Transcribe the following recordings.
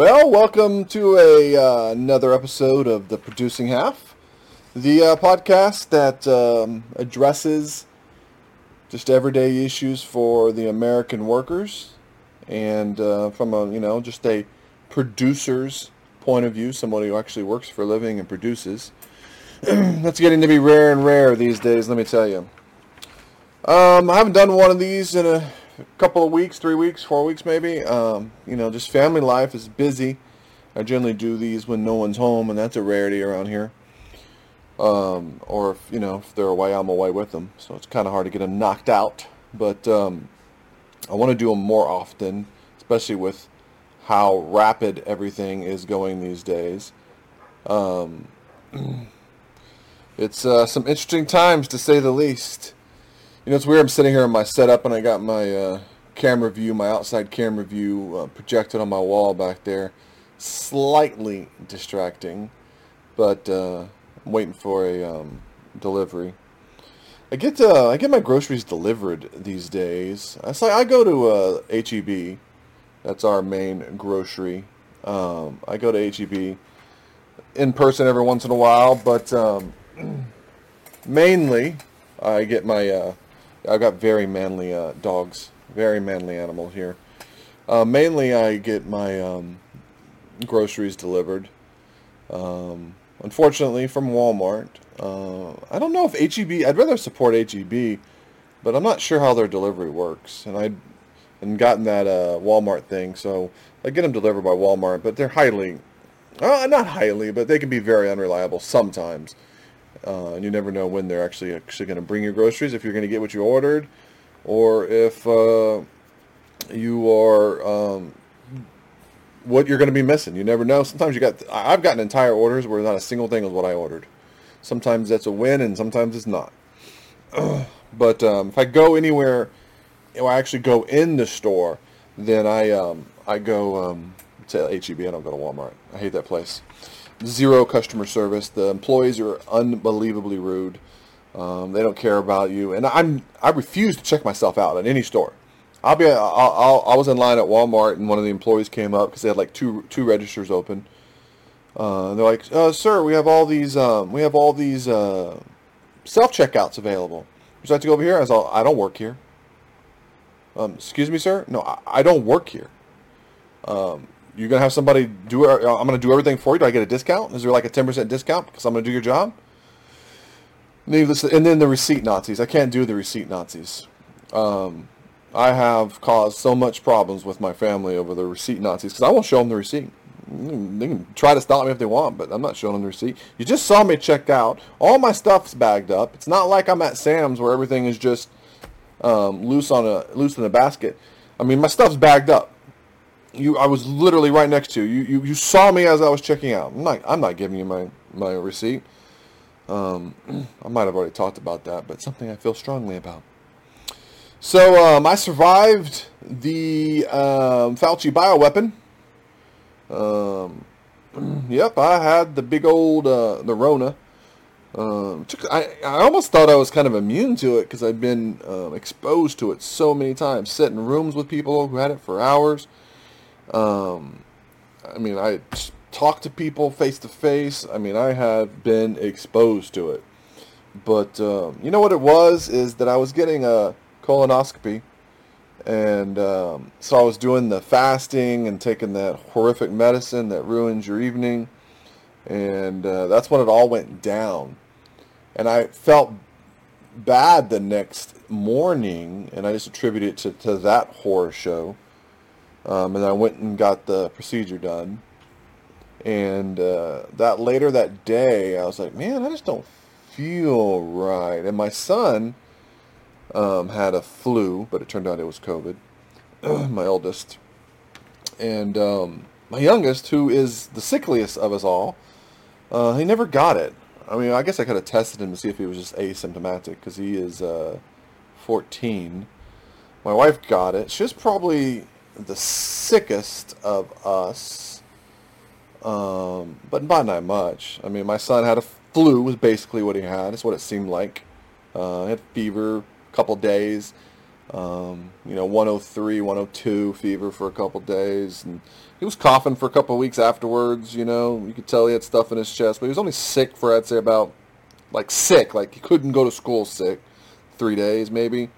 Well, welcome to a uh, another episode of the Producing Half, the uh, podcast that um, addresses just everyday issues for the American workers, and uh, from a you know just a producer's point of view, somebody who actually works for a living and produces. That's getting to be rare and rare these days. Let me tell you. Um, I haven't done one of these in a a couple of weeks, three weeks, four weeks maybe. Um, you know, just family life is busy. I generally do these when no one's home, and that's a rarity around here. Um, or if, you know, if they're away, I'm away with them. So it's kind of hard to get them knocked out. But um, I want to do them more often, especially with how rapid everything is going these days. Um, it's uh, some interesting times, to say the least. You know, it's weird. I'm sitting here in my setup, and I got my uh, camera view, my outside camera view, uh, projected on my wall back there. Slightly distracting, but uh, I'm waiting for a um, delivery. I get uh, I get my groceries delivered these days. I say I go to HEB. That's our main grocery. Um, I go to HEB in person every once in a while, but um, mainly I get my uh, I've got very manly uh, dogs, very manly animals here. Uh, mainly, I get my um, groceries delivered. Um, unfortunately, from Walmart. Uh, I don't know if HEB. I'd rather support HEB, but I'm not sure how their delivery works. And I and gotten that uh, Walmart thing, so I get them delivered by Walmart, but they're highly, uh, not highly, but they can be very unreliable sometimes. Uh, and you never know when they're actually actually going to bring your groceries, if you're going to get what you ordered, or if uh, you are um, what you're going to be missing. You never know. Sometimes you got I've gotten entire orders where not a single thing is what I ordered. Sometimes that's a win, and sometimes it's not. but um, if I go anywhere, or I actually go in the store, then I um, I go um, to HEB. And I don't go to Walmart. I hate that place zero customer service. The employees are unbelievably rude. Um, they don't care about you, and I'm I refuse to check myself out at any store. I'll be I'll, I'll, i was in line at Walmart, and one of the employees came up because they had like two two registers open. Uh, they're like, uh, "Sir, we have all these um, we have all these uh, self checkouts available. Would you like to go over here?" I was "I don't work here." Um, excuse me, sir. No, I, I don't work here. Um, you're gonna have somebody do. I'm gonna do everything for you. Do I get a discount? Is there like a 10% discount because I'm gonna do your job? Needless, and then the receipt Nazis. I can't do the receipt Nazis. Um, I have caused so much problems with my family over the receipt Nazis because I won't show them the receipt. They can try to stop me if they want, but I'm not showing them the receipt. You just saw me check out. All my stuff's bagged up. It's not like I'm at Sam's where everything is just um, loose on a loose in a basket. I mean, my stuff's bagged up you I was literally right next to you. You you saw me as I was checking out. I'm not I'm not giving you my my receipt. Um, I might have already talked about that, but something I feel strongly about. So um, I survived the um, Fauci bioweapon. Um, yep, I had the big old uh, the Rona. Um, I, I almost thought I was kind of immune to it because I've been um, exposed to it so many times. sitting in rooms with people who had it for hours. Um, I mean, I talked to people face to face. I mean, I have been exposed to it. But um, you know what it was is that I was getting a colonoscopy, and um, so I was doing the fasting and taking that horrific medicine that ruins your evening, and uh, that's when it all went down. And I felt bad the next morning, and I just attribute it to, to that horror show. Um, and I went and got the procedure done. And uh, that later that day, I was like, man, I just don't feel right. And my son um, had a flu, but it turned out it was COVID. my oldest. And um, my youngest, who is the sickliest of us all, uh, he never got it. I mean, I guess I could have tested him to see if he was just asymptomatic because he is uh, 14. My wife got it. She's probably the sickest of us, um, but by not much. I mean, my son had a flu, was basically what he had. It's what it seemed like. Uh, he had fever, a couple days, Um, you know, 103, 102 fever for a couple days, and he was coughing for a couple weeks afterwards. You know, you could tell he had stuff in his chest, but he was only sick for I'd say about like sick, like he couldn't go to school sick, three days maybe.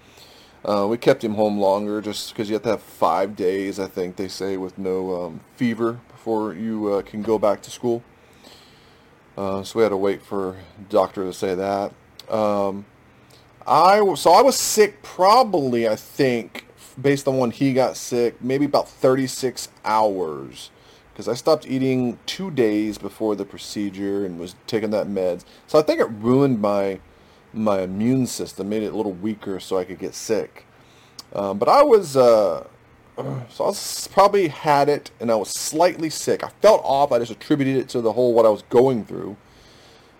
Uh, we kept him home longer just because you have to have five days, I think they say, with no um, fever before you uh, can go back to school. Uh, so we had to wait for doctor to say that. Um, I so I was sick probably I think based on when he got sick maybe about 36 hours because I stopped eating two days before the procedure and was taking that meds. So I think it ruined my my immune system, made it a little weaker so I could get sick. Um, but I was uh, so I was probably had it and I was slightly sick. I felt off. I just attributed it to the whole what I was going through.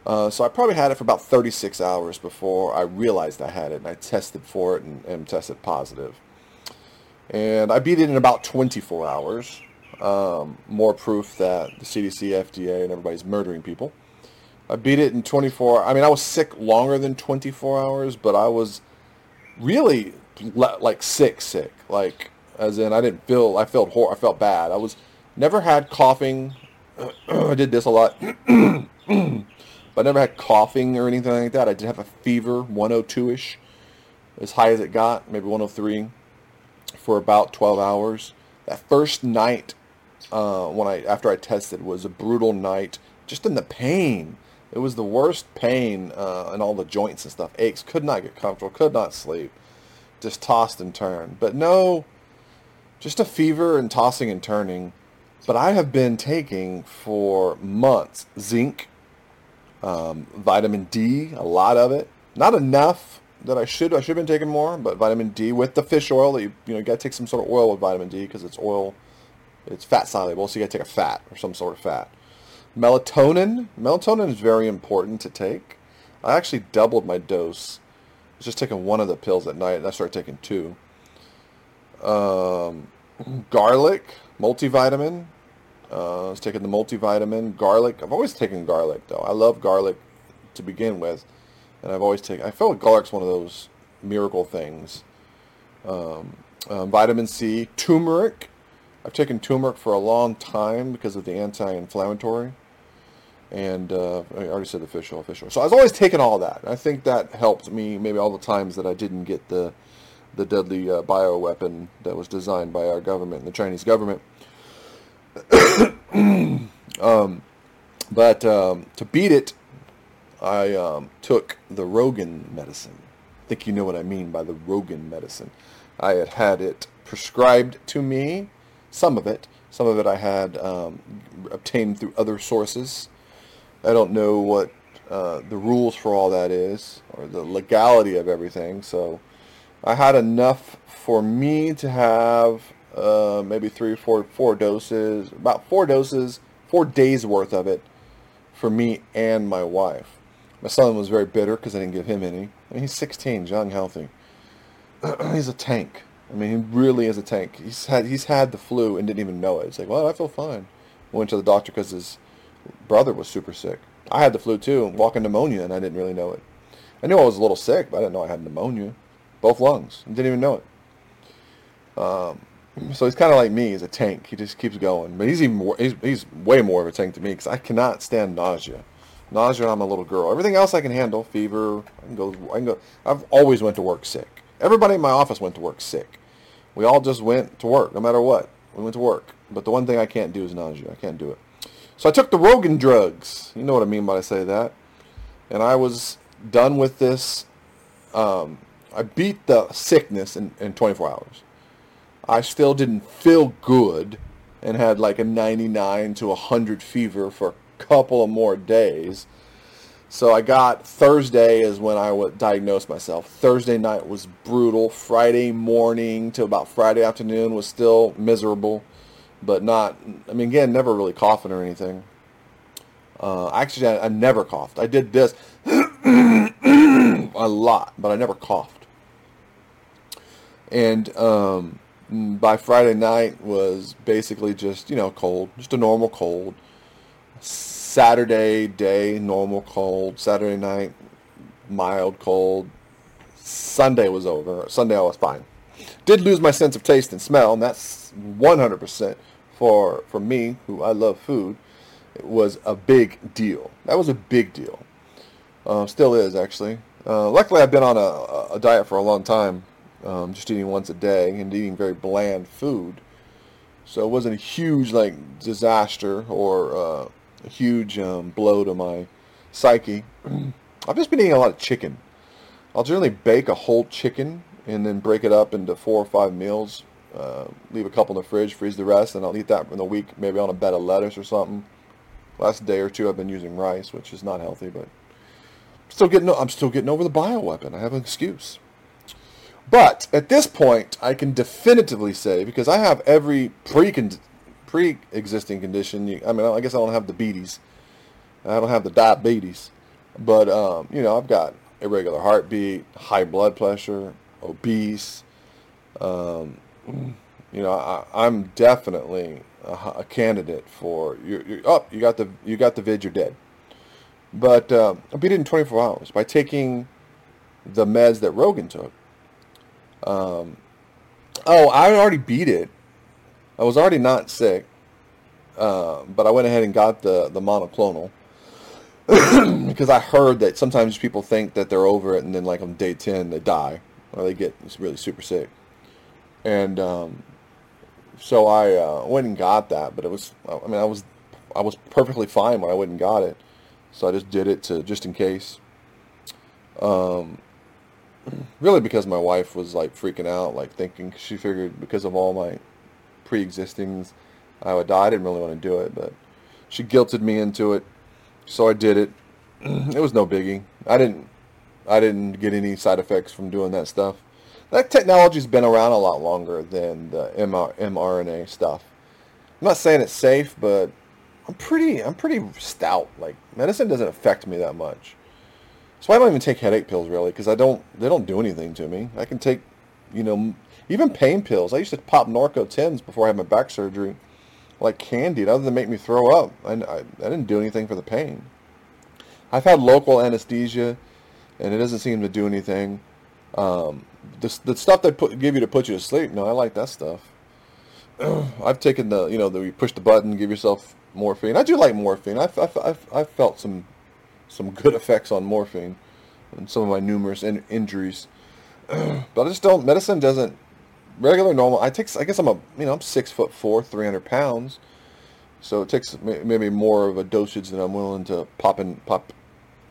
Uh, so I probably had it for about 36 hours before I realized I had it, and I tested for it and, and tested positive. And I beat it in about 24 hours. Um, more proof that the CDC, FDA, and everybody's murdering people. I beat it in 24. I mean, I was sick longer than 24 hours, but I was really like sick, sick. Like, as in, I didn't feel. I felt hor- I felt bad. I was never had coughing. I did this a lot. But I never had coughing or anything like that. I did have a fever, 102-ish, as high as it got, maybe 103, for about 12 hours. That first night uh, when I after I tested was a brutal night, just in the pain. It was the worst pain uh, in all the joints and stuff. Aches, could not get comfortable, could not sleep, just tossed and turned. But no, just a fever and tossing and turning. But I have been taking for months zinc, um, vitamin D, a lot of it. Not enough that I should I should have been taking more, but vitamin D with the fish oil that you you know you got to take some sort of oil with vitamin D because it's oil, it's fat soluble, so you got to take a fat or some sort of fat. Melatonin, melatonin is very important to take. I actually doubled my dose. I was just taking one of the pills at night, and I started taking two. Um, garlic, multivitamin. Uh, I was taking the multivitamin, garlic. I've always taken garlic though. I love garlic to begin with, and I've always taken. I feel like garlic's one of those miracle things. Um, um, vitamin C, turmeric. I've taken turmeric for a long time because of the anti-inflammatory, and uh, I already said official, oil. So I was always taking all that. I think that helped me maybe all the times that I didn't get the the deadly uh, bioweapon that was designed by our government, the Chinese government. um, but um, to beat it, I um, took the Rogan medicine. I think you know what I mean by the Rogan medicine. I had had it prescribed to me, some of it. Some of it I had um, obtained through other sources. I don't know what uh, the rules for all that is, or the legality of everything. So I had enough for me to have uh, maybe three, four, four doses, about four doses, four days worth of it for me and my wife. My son was very bitter because I didn't give him any. I mean, he's 16, young, healthy. he's a tank. I mean, he really is a tank. He's had he's had the flu and didn't even know it. He's like, well, I feel fine. Went to the doctor because his brother was super sick. I had the flu too, walking pneumonia, and I didn't really know it. I knew I was a little sick, but I didn't know I had pneumonia, both lungs. Didn't even know it. Um, so he's kind of like me. He's a tank. He just keeps going. But he's even more, he's, he's way more of a tank to me because I cannot stand nausea. Nausea, I'm a little girl. Everything else I can handle. Fever, I can go. I can go. I've always went to work sick. Everybody in my office went to work sick. We all just went to work, no matter what. We went to work. But the one thing I can't do is nausea. I can't do it. So I took the Rogan drugs. You know what I mean by I say that. And I was done with this. Um, I beat the sickness in, in 24 hours. I still didn't feel good and had like a 99 to 100 fever for a couple of more days. So I got Thursday is when I would diagnose myself. Thursday night was brutal. Friday morning to about Friday afternoon was still miserable, but not. I mean, again, never really coughing or anything. Uh, actually, I, I never coughed. I did this a lot, but I never coughed. And um, by Friday night was basically just, you know, cold, just a normal cold. Saturday day, normal cold. Saturday night, mild cold. Sunday was over. Sunday I was fine. Did lose my sense of taste and smell, and that's 100% for for me, who I love food. It was a big deal. That was a big deal. Uh, still is actually. Uh, luckily, I've been on a, a, diet for a long time, um, just eating once a day and eating very bland food. So it wasn't a huge like disaster or uh, a huge um, blow to my psyche. I've just been eating a lot of chicken. I'll generally bake a whole chicken and then break it up into four or five meals. Uh, leave a couple in the fridge, freeze the rest, and I'll eat that in the week, maybe on a bed of lettuce or something. Last day or two, I've been using rice, which is not healthy, but still getting. I'm still getting over the bioweapon. I have an excuse. But at this point, I can definitively say because I have every pre pre-existing condition. I mean, I guess I don't have the beaties. I don't have the diabetes, but um, you know, I've got irregular heartbeat, high blood pressure, obese. Um, you know, I, am definitely a, a, candidate for you. you oh, you got the you got the vid, you're dead. But uh, I beat it in 24 hours by taking the meds that Rogan took. Um, oh, I already beat it. I was already not sick, uh, but I went ahead and got the the monoclonal because I heard that sometimes people think that they're over it, and then like on day 10 they die or they get really super sick. And um, so I uh, went and got that, but it was I mean I was I was perfectly fine when I went and got it, so I just did it to just in case. Um, really because my wife was like freaking out, like thinking she figured because of all my pre-existings I would die. I didn't really want to do it, but she guilted me into it, so I did it. it was no biggie. I didn't I didn't get any side effects from doing that stuff. That technology's been around a lot longer than the MR, mRNA stuff. I'm not saying it's safe, but I'm pretty I'm pretty stout. Like medicine doesn't affect me that much. So I don't even take headache pills really because I don't they don't do anything to me. I can take, you know, even pain pills. I used to pop Norco 10s before I had my back surgery, like candy, other than make me throw up. I, I, I didn't do anything for the pain. I've had local anesthesia and it doesn't seem to do anything. Um, the, the stuff they put give you to put you to sleep, no, I like that stuff. I've taken the, you know, the you push the button, give yourself morphine. I do like morphine. I've, I've, I've, I've felt some some good effects on morphine and some of my numerous in, injuries. but I just don't. Medicine doesn't regular normal. I take. I guess I'm a you know I'm six foot four, three hundred pounds. So it takes maybe more of a dosage than I'm willing to pop and pop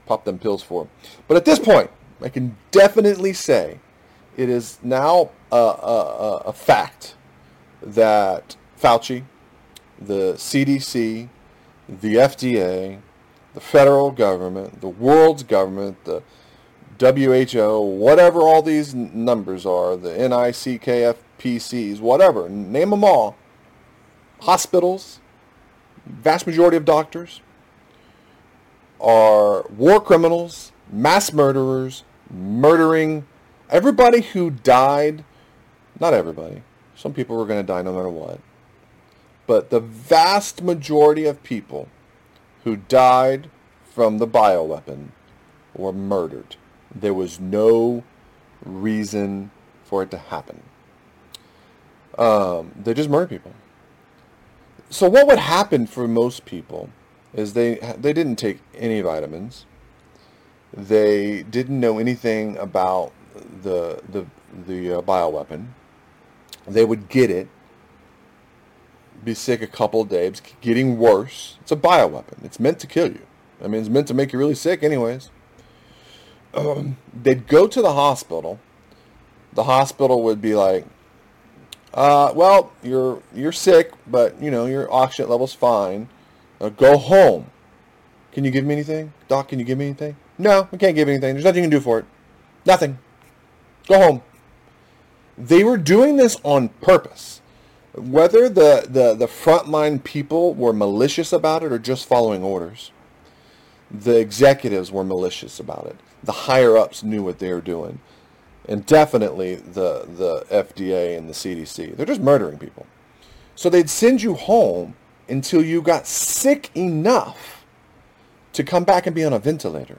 pop them pills for. But at this point, I can definitely say it is now a, a, a fact that Fauci, the CDC, the FDA, the federal government, the world's government, the WHO, whatever all these numbers are, the NICKFPCs, whatever, name them all, hospitals, vast majority of doctors, are war criminals, mass murderers, murdering everybody who died. Not everybody. Some people were going to die no matter what. But the vast majority of people who died from the bioweapon were murdered. There was no reason for it to happen. Um, they just murder people. So what would happen for most people is they they didn't take any vitamins. They didn't know anything about the the the uh, bioweapon. They would get it, be sick a couple days, getting worse. It's a bioweapon. It's meant to kill you. I mean, it's meant to make you really sick, anyways. Um, they'd go to the hospital. The hospital would be like, uh, "Well, you're you're sick, but you know your oxygen level's fine." Uh, go home. Can you give me anything? Doc, can you give me anything? No, we can't give anything. There's nothing you can do for it. Nothing. Go home. They were doing this on purpose. Whether the, the, the frontline people were malicious about it or just following orders, the executives were malicious about it. The higher ups knew what they were doing. And definitely the, the FDA and the CDC. They're just murdering people. So they'd send you home until you got sick enough to come back and be on a ventilator,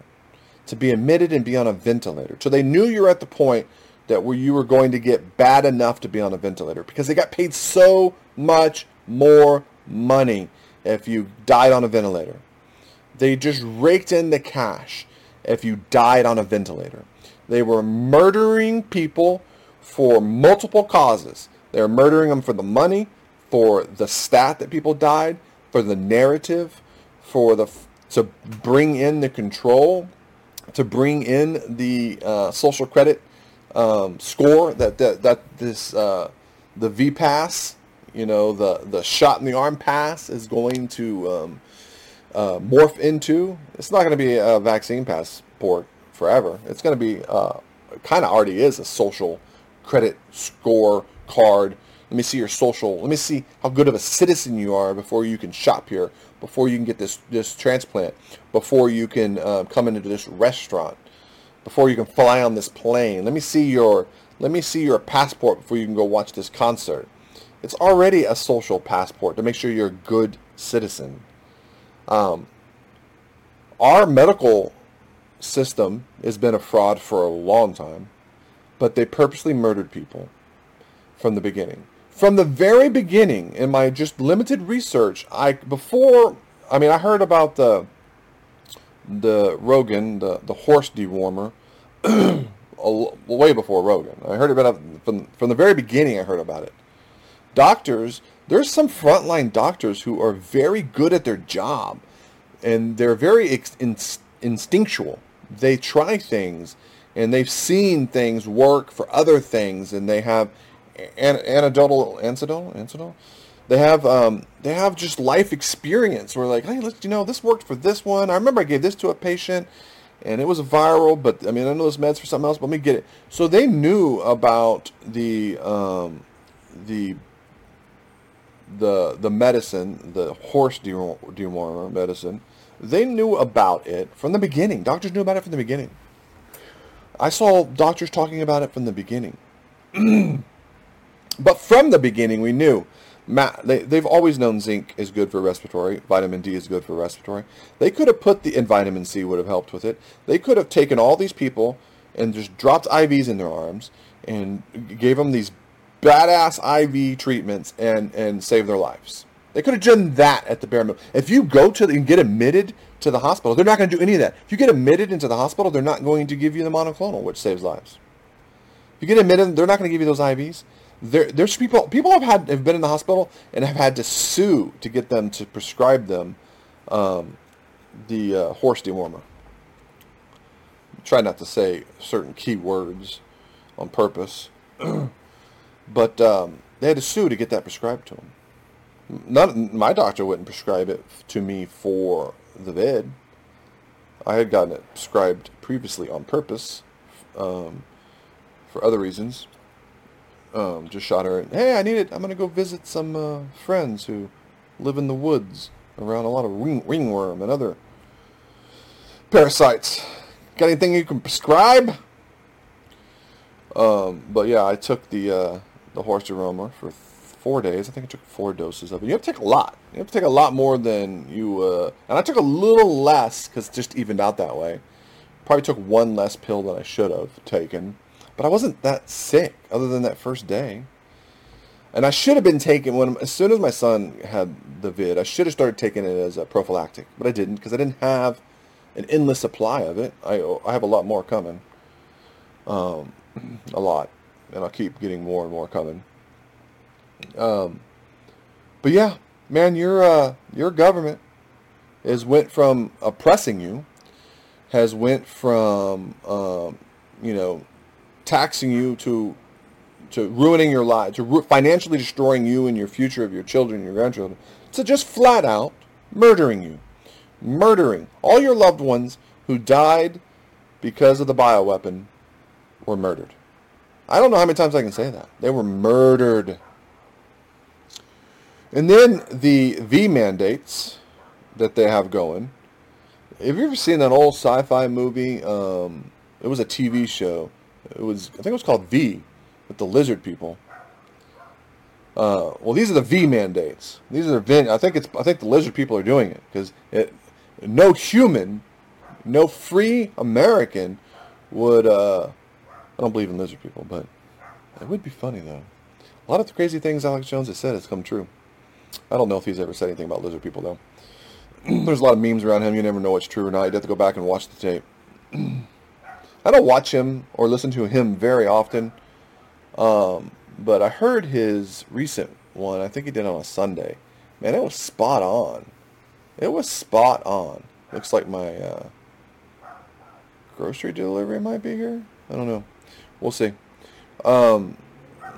to be admitted and be on a ventilator. So they knew you're at the point that where you were going to get bad enough to be on a ventilator because they got paid so much more money if you died on a ventilator. They just raked in the cash if you died on a ventilator. They were murdering people for multiple causes. They were murdering them for the money, for the stat that people died, for the narrative, for the to bring in the control, to bring in the uh, social credit um, score that that, that this uh, the V pass, you know, the the shot in the arm pass is going to um, uh, morph into. It's not going to be a vaccine passport forever. It's going to be uh, kind of already is a social credit score card. Let me see your social. Let me see how good of a citizen you are before you can shop here, before you can get this this transplant, before you can uh, come into this restaurant, before you can fly on this plane. Let me see your let me see your passport before you can go watch this concert. It's already a social passport to make sure you're a good citizen. Um, our medical system has been a fraud for a long time, but they purposely murdered people from the beginning. From the very beginning, in my just limited research, I before I mean I heard about the the Rogan, the the horse dewormer, way before Rogan. I heard about it from from the very beginning. I heard about it. Doctors, there's some frontline doctors who are very good at their job, and they're very ex- instinctual they try things and they've seen things work for other things and they have an- anecdotal anecdotal anecdotal they have um, they have just life experience where like hey let's you know this worked for this one i remember i gave this to a patient and it was viral but i mean i know this meds for something else but let me get it so they knew about the um, the the the medicine the horse dewormer medicine they knew about it from the beginning. Doctors knew about it from the beginning. I saw doctors talking about it from the beginning. but from the beginning, we knew. They, they've always known zinc is good for respiratory. Vitamin D is good for respiratory. They could have put the, and vitamin C would have helped with it. They could have taken all these people and just dropped IVs in their arms and gave them these badass IV treatments and, and saved their lives. They could have done that at the bare minimum. If you go to the, and get admitted to the hospital, they're not going to do any of that. If you get admitted into the hospital, they're not going to give you the monoclonal, which saves lives. If you get admitted, they're not going to give you those IVs. There, there's people people have had have been in the hospital and have had to sue to get them to prescribe them um, the uh, horse dewormer. Try not to say certain key words on purpose, but um, they had to sue to get that prescribed to them. None, my doctor wouldn't prescribe it to me for the vid. I had gotten it prescribed previously on purpose um, for other reasons. Um, just shot her. Hey, I need it. I'm gonna go visit some uh, friends who live in the woods around a lot of ring, ringworm and other parasites. Got anything you can prescribe? Um, but yeah, I took the uh, the horse aroma for four days. I think I took four doses of it. You have to take a lot. You have to take a lot more than you. Uh, and I took a little less because it just evened out that way. Probably took one less pill than I should have taken. But I wasn't that sick other than that first day. And I should have been taking when as soon as my son had the vid, I should have started taking it as a prophylactic, but I didn't because I didn't have an endless supply of it. I I have a lot more coming, um, a lot, and I'll keep getting more and more coming. Um, but yeah, man, your uh, your government has went from oppressing you, has went from um, you know taxing you to to ruining your life, to financially destroying you and your future of your children your grandchildren, to just flat out murdering you, murdering all your loved ones who died because of the bioweapon were murdered. I don't know how many times I can say that. They were murdered. And then the V mandates that they have going. Have you ever seen that old sci-fi movie? Um, it was a TV show. It was I think it was called V, with the lizard people. Uh, well, these are the V mandates. These are the I think it's I think the lizard people are doing it because no human, no free American would uh, I don't believe in lizard people, but it would be funny though. A lot of the crazy things Alex Jones has said has come true. I don't know if he's ever said anything about lizard people though. There's a lot of memes around him. You never know what's true or not. You'd have to go back and watch the tape. I don't watch him or listen to him very often, um, but I heard his recent one. I think he did on a Sunday. Man, it was spot on. It was spot on. Looks like my uh, grocery delivery might be here. I don't know. We'll see. Um,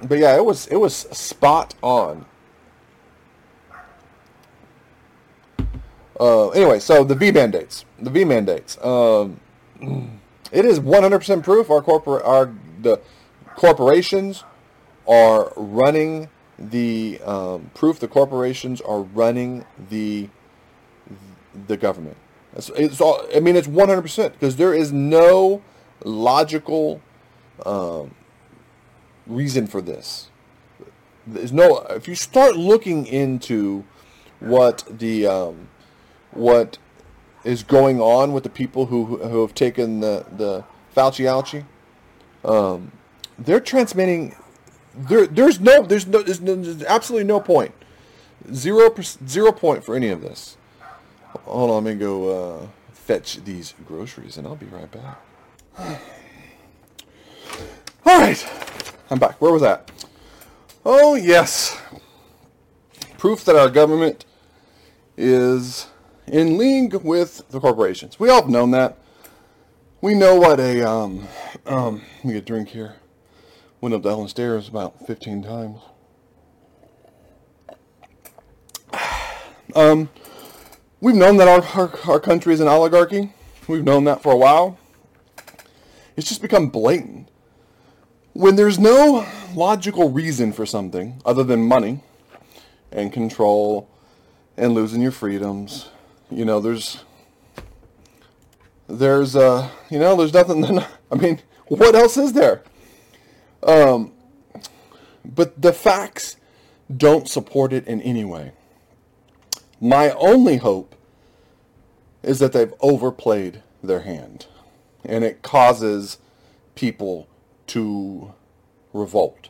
but yeah, it was it was spot on. Uh, anyway, so the V mandates, the V mandates. Um, it is 100% proof our corporate, our the corporations are running the um, proof. The corporations are running the the government. It's, it's all. I mean, it's 100% because there is no logical um, reason for this. There's no. If you start looking into what the um, what is going on with the people who who have taken the the Fauci. Um, they're transmitting. There, there's no, there's no, there's, no, there's absolutely no point, zero zero point for any of this. Hold on, let me go uh, fetch these groceries, and I'll be right back. All right, I'm back. Where was that? Oh yes, proof that our government is in league with the corporations. We all have known that. We know what a um um let me get a drink here. Went up the stairs about 15 times. Um, we've known that our, our, our country is an oligarchy. We've known that for a while. It's just become blatant. When there's no logical reason for something other than money and control and losing your freedoms you know, there's there's uh, you know, there's nothing. I mean, what else is there? Um, but the facts don't support it in any way. My only hope is that they've overplayed their hand, and it causes people to revolt.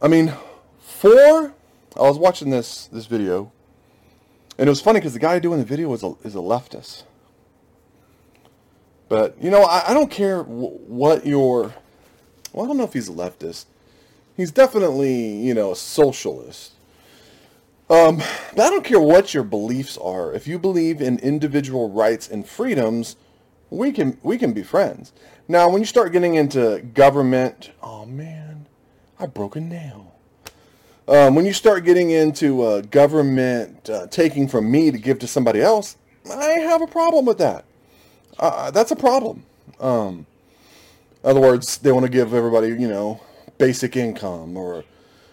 I mean, for I was watching this this video and it was funny because the guy doing the video is a, is a leftist. But, you know, I, I don't care what your... Well, I don't know if he's a leftist. He's definitely, you know, a socialist. Um, but I don't care what your beliefs are. If you believe in individual rights and freedoms, we can we can be friends. Now, when you start getting into government, oh man, I broke a nail. Um, when you start getting into uh, government uh, taking from me to give to somebody else, I have a problem with that. Uh, that's a problem. Um, in other words, they want to give everybody, you know, basic income or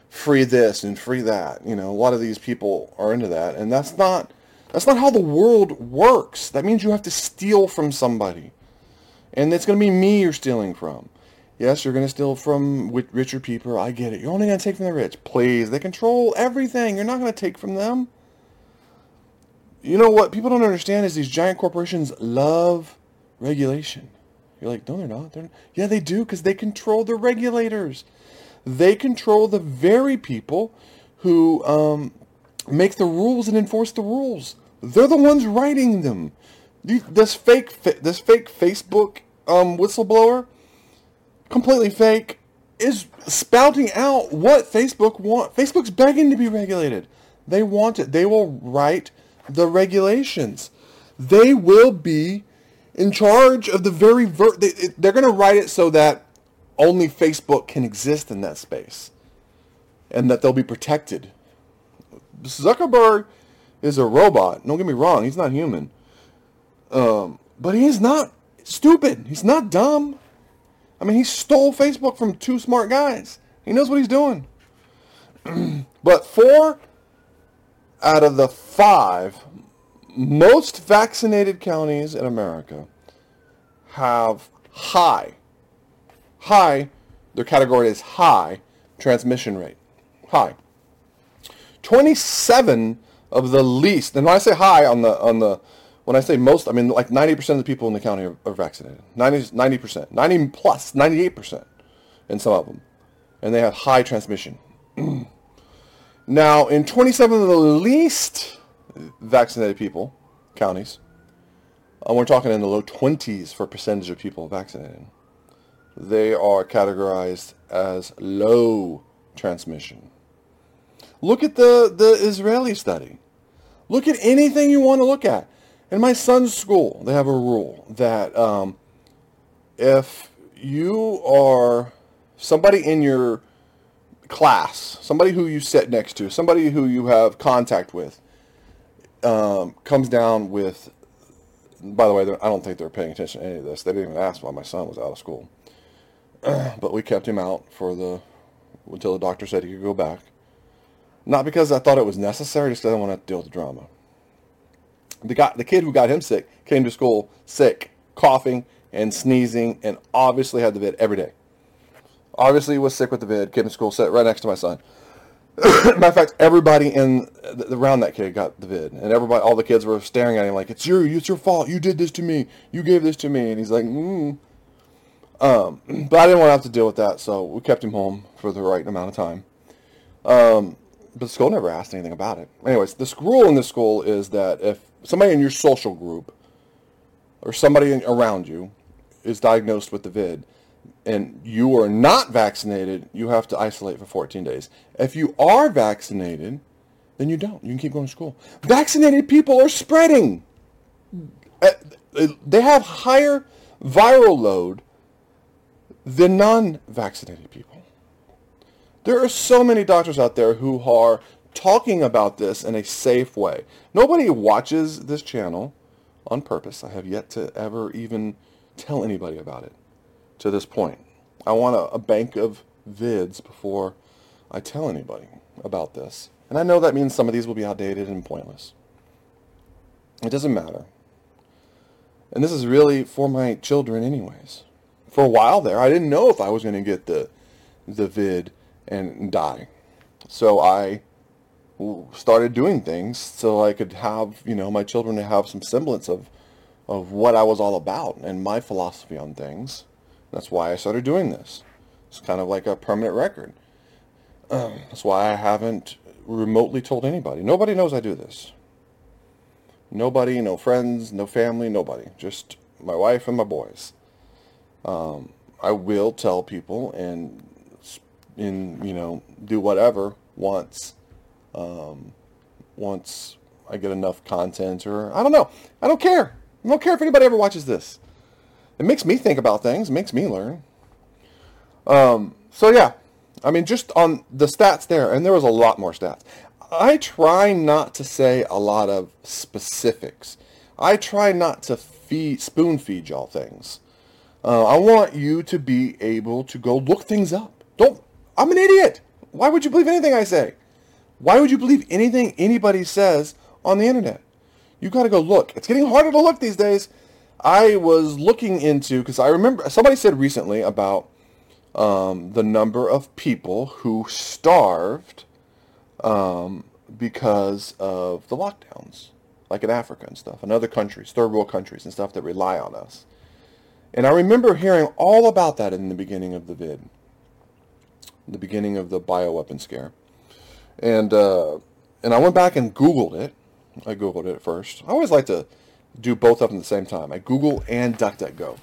free this and free that. You know, a lot of these people are into that, and that's not that's not how the world works. That means you have to steal from somebody, and it's going to be me you're stealing from. Yes, you're going to steal from richer people. I get it. You're only going to take from the rich. Please. They control everything. You're not going to take from them. You know what people don't understand is these giant corporations love regulation. You're like, no, they're not. They're not. Yeah, they do because they control the regulators. They control the very people who um, make the rules and enforce the rules. They're the ones writing them. This fake, this fake Facebook um, whistleblower completely fake, is spouting out what Facebook want. Facebook's begging to be regulated. They want it. They will write the regulations. They will be in charge of the very ver- they, they're going to write it so that only Facebook can exist in that space and that they'll be protected. Zuckerberg is a robot. Don't get me wrong, he's not human. Um, but he is not stupid. He's not dumb. I mean, he stole Facebook from two smart guys. He knows what he's doing. but four out of the five most vaccinated counties in America have high, high, their category is high transmission rate. High. 27 of the least, and when I say high on the, on the, When I say most, I mean like 90% of the people in the county are, are vaccinated. 90, 90%, 90 plus, 98% in some of them. And they have high transmission. now, in 27 of the least vaccinated people, counties, uh, we're talking in the low 20s for percentage of people vaccinated. They are categorized as low transmission. Look at the, the Israeli study. Look at anything you want to look at. In my son's school, they have a rule that um, if you are somebody in your class, somebody who you sit next to, somebody who you have contact with, um, comes down with, by the way, I don't think they're paying attention to any of this. They didn't even ask why my son was out of school. but we kept him out for the, until the doctor said he could go back. Not because I thought it was necessary, just I didn't want to deal with the drama. The guy, the kid who got him sick came to school sick, coughing and sneezing, and obviously had the vid every day. Obviously was sick with the vid. Came to school, sat right next to my son. Matter of fact, everybody in the, around that kid got the vid, and everybody, all the kids were staring at him like, "It's you, it's your fault. You did this to me. You gave this to me." And he's like, mm. um, but I didn't want to have to deal with that, so we kept him home for the right amount of time. Um, but the school never asked anything about it. Anyways, the rule in the school is that if somebody in your social group or somebody around you is diagnosed with the vid and you are not vaccinated, you have to isolate for 14 days. If you are vaccinated, then you don't. You can keep going to school. Vaccinated people are spreading. Uh, they have higher viral load than non-vaccinated people. There are so many doctors out there who are talking about this in a safe way. Nobody watches this channel on purpose. I have yet to ever even tell anybody about it to this point. I want a, a bank of vids before I tell anybody about this. And I know that means some of these will be outdated and pointless. It doesn't matter. And this is really for my children anyways. For a while there, I didn't know if I was going to get the the vid and die. So I started doing things so I could have, you know, my children to have some semblance of, of what I was all about and my philosophy on things. That's why I started doing this. It's kind of like a permanent record. Um, that's why I haven't remotely told anybody. Nobody knows I do this. Nobody, no friends, no family, nobody. Just my wife and my boys. Um, I will tell people and, in you know, do whatever once um, once I get enough content or I don't know. I don't care. I don't care if anybody ever watches this. It makes me think about things. It makes me learn. Um, so yeah, I mean, just on the stats there, and there was a lot more stats. I try not to say a lot of specifics. I try not to feed, spoon feed y'all things. Uh, I want you to be able to go look things up. Don't. I'm an idiot. Why would you believe anything I say? Why would you believe anything anybody says on the internet? You got to go look. It's getting harder to look these days. I was looking into because I remember somebody said recently about um, the number of people who starved um, because of the lockdowns, like in Africa and stuff, and other countries, third world countries and stuff that rely on us. And I remember hearing all about that in the beginning of the vid, the beginning of the bioweapon scare. And uh, and I went back and Googled it. I Googled it first. I always like to do both of them at the same time. I Google and DuckDuckGo.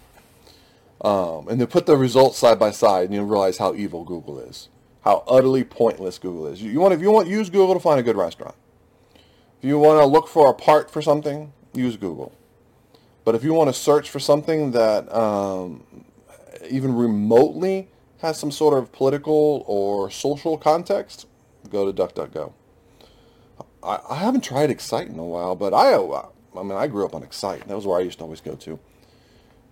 Um, and then put the results side by side and you realize how evil Google is. How utterly pointless Google is. You, you want if you want use Google to find a good restaurant. If you want to look for a part for something, use Google. But if you want to search for something that um, even remotely has some sort of political or social context, go to DuckDuckGo. I, I haven't tried Excite in a while, but I, I mean, I grew up on Excite. That was where I used to always go to.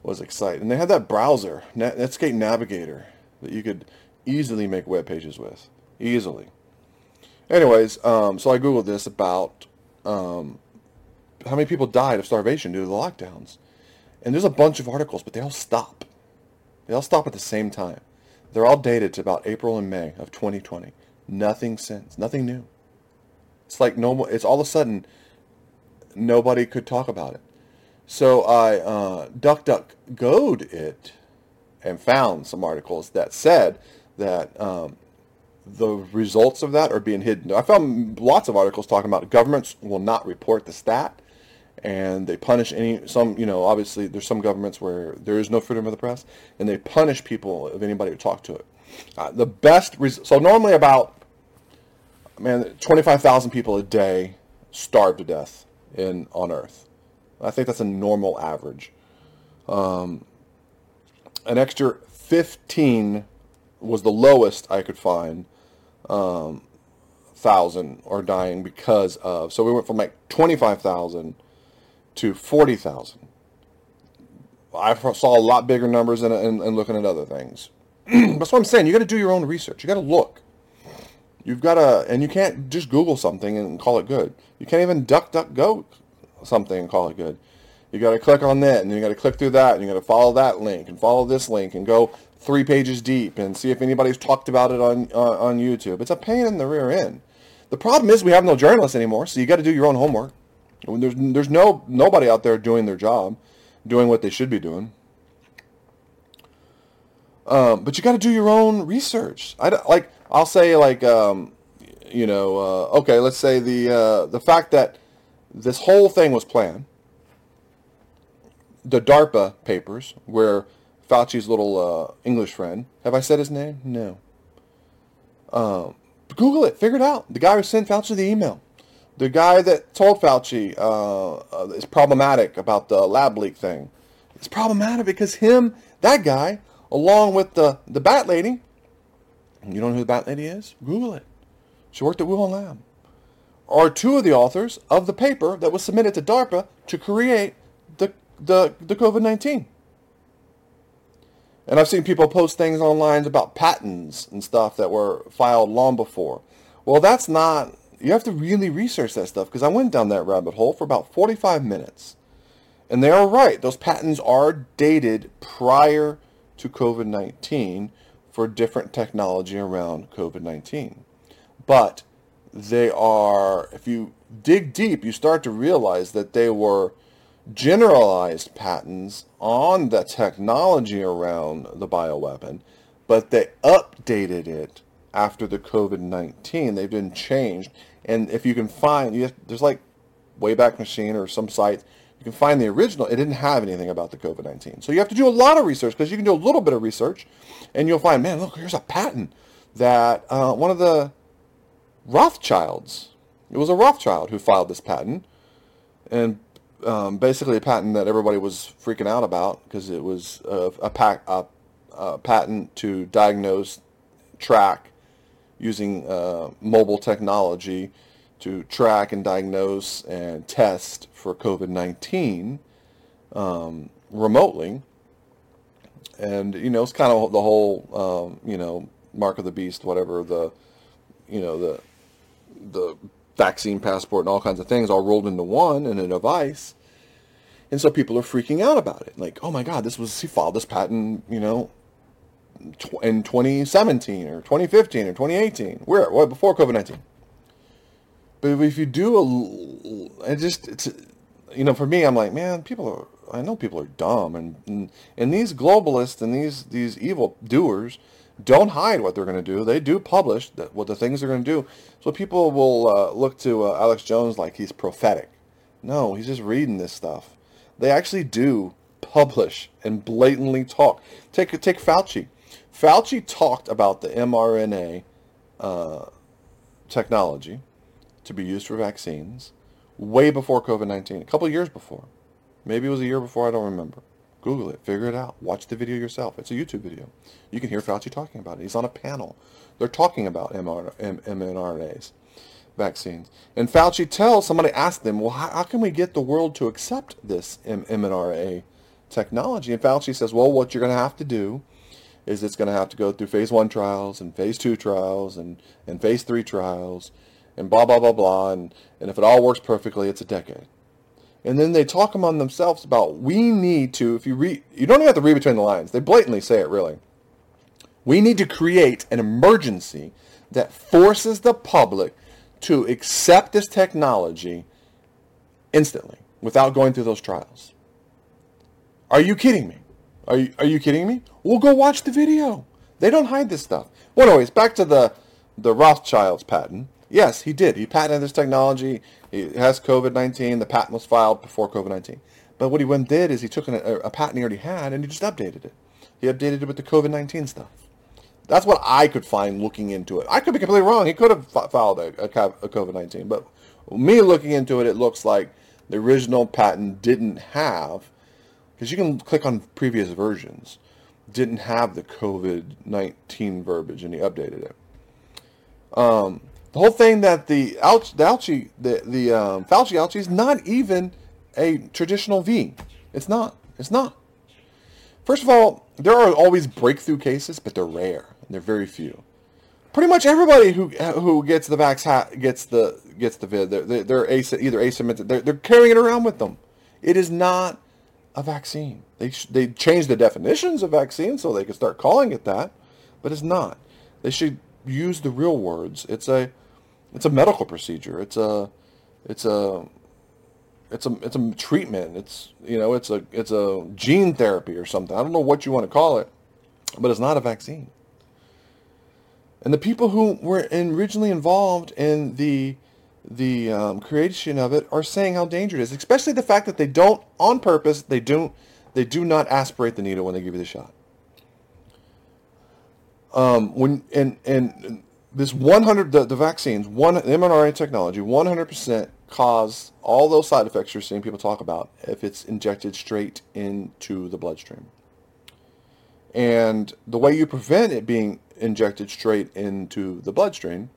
Was Excite, and they had that browser, Netscape Navigator, that you could easily make web pages with, easily. Anyways, um, so I googled this about um, how many people died of starvation due to the lockdowns, and there's a bunch of articles, but they all stop. They all stop at the same time. They're all dated to about April and May of 2020. Nothing since. Nothing new. It's like no. more. It's all of a sudden nobody could talk about it. So I uh, duck duck goed it and found some articles that said that um, the results of that are being hidden. I found lots of articles talking about governments will not report the stat and they punish any some you know obviously there's some governments where there is no freedom of the press and they punish people of anybody who talk to it. Uh, the best res- so normally about man 25,000 people a day starve to death in on Earth. I think that's a normal average. Um, an extra 15 was the lowest I could find um, thousand are dying because of. So we went from like 25,000 to 40,000. I saw a lot bigger numbers and, looking at other things. That's what I'm saying. You got to do your own research. You got to look. You've got to, and you can't just Google something and call it good. You can't even duck, duck, go something and call it good. You got to click on that, and you got to click through that, and you got to follow that link, and follow this link, and go three pages deep, and see if anybody's talked about it on uh, on YouTube. It's a pain in the rear end. The problem is we have no journalists anymore, so you got to do your own homework. There's there's no nobody out there doing their job, doing what they should be doing. Um, but you got to do your own research. I like I'll say like um, you know uh, okay let's say the uh, the fact that this whole thing was planned. The DARPA papers, where Fauci's little uh, English friend, have I said his name? No. Um, Google it, figure it out. The guy who sent Fauci the email the guy that told Fauci uh, uh, is problematic about the lab leak thing. It's problematic because him, that guy, along with the, the bat lady, you don't know who the bat lady is? Google it. She worked at Wuhan Lab. Are two of the authors of the paper that was submitted to DARPA to create the, the, the COVID-19. And I've seen people post things online about patents and stuff that were filed long before. Well, that's not you have to really research that stuff because I went down that rabbit hole for about 45 minutes. And they are right. Those patents are dated prior to COVID-19 for different technology around COVID-19. But they are, if you dig deep, you start to realize that they were generalized patents on the technology around the bioweapon, but they updated it after the COVID-19. They've been changed and if you can find, you have, there's like Wayback Machine or some sites, you can find the original. It didn't have anything about the COVID-19. So you have to do a lot of research because you can do a little bit of research and you'll find, man, look, here's a patent that uh, one of the Rothschilds, it was a Rothschild who filed this patent. And um, basically a patent that everybody was freaking out about because it was a, a, a, a patent to diagnose, track, using uh, mobile technology to track and diagnose and test for COVID-19 um, remotely. And, you know, it's kind of the whole, um, you know, mark of the beast, whatever, the, you know, the, the vaccine passport and all kinds of things all rolled into one in a device. And so people are freaking out about it. Like, oh my God, this was, he filed this patent, you know, in 2017 or 2015 or 2018. Where? What before COVID-19? But if you do a, it just it's, you know, for me, I'm like, man, people are. I know people are dumb, and and, and these globalists and these these evil doers don't hide what they're going to do. They do publish that, what the things they're going to do. So people will uh, look to uh, Alex Jones like he's prophetic. No, he's just reading this stuff. They actually do publish and blatantly talk. Take take Fauci. Fauci talked about the mRNA uh, technology to be used for vaccines way before COVID-19, a couple years before. Maybe it was a year before, I don't remember. Google it, figure it out, watch the video yourself. It's a YouTube video. You can hear Fauci talking about it. He's on a panel. They're talking about mRNAs, vaccines. And Fauci tells, somebody asked them, well, how, how can we get the world to accept this mRNA technology? And Fauci says, well, what you're going to have to do is it's going to have to go through phase one trials and phase two trials and, and phase three trials and blah, blah, blah, blah. And, and if it all works perfectly, it's a decade. And then they talk among themselves about we need to, if you read, you don't even have to read between the lines. They blatantly say it really. We need to create an emergency that forces the public to accept this technology instantly without going through those trials. Are you kidding me? Are you, are you kidding me? Well, go watch the video. They don't hide this stuff. Well, anyways, back to the, the Rothschild's patent. Yes, he did. He patented this technology. He has COVID-19. The patent was filed before COVID-19. But what he went did is he took an, a, a patent he already had and he just updated it. He updated it with the COVID-19 stuff. That's what I could find looking into it. I could be completely wrong. He could have filed a, a, a COVID-19. But me looking into it, it looks like the original patent didn't have, because you can click on previous versions, didn't have the COVID-19 verbiage and he updated it. Um, the whole thing that the Alch, the Alchi, the the um, Fauci Alchi is not even a traditional V. It's not. It's not. First of all, there are always breakthrough cases, but they're rare. They're very few. Pretty much everybody who who gets the vax gets the gets the vid. They're they're, they're either asymmetric. They're, they're carrying it around with them. It is not a vaccine. They sh- they changed the definitions of vaccine so they could start calling it that, but it's not. They should use the real words. It's a it's a medical procedure. It's a it's a it's a it's a treatment. It's you know it's a it's a gene therapy or something. I don't know what you want to call it, but it's not a vaccine. And the people who were originally involved in the the um, creation of it are saying how dangerous it is, especially the fact that they don't, on purpose, they don't, they do not aspirate the needle when they give you the shot. Um, when and and this 100 the, the vaccines, one the mRNA technology, 100% cause all those side effects you're seeing people talk about if it's injected straight into the bloodstream. And the way you prevent it being injected straight into the bloodstream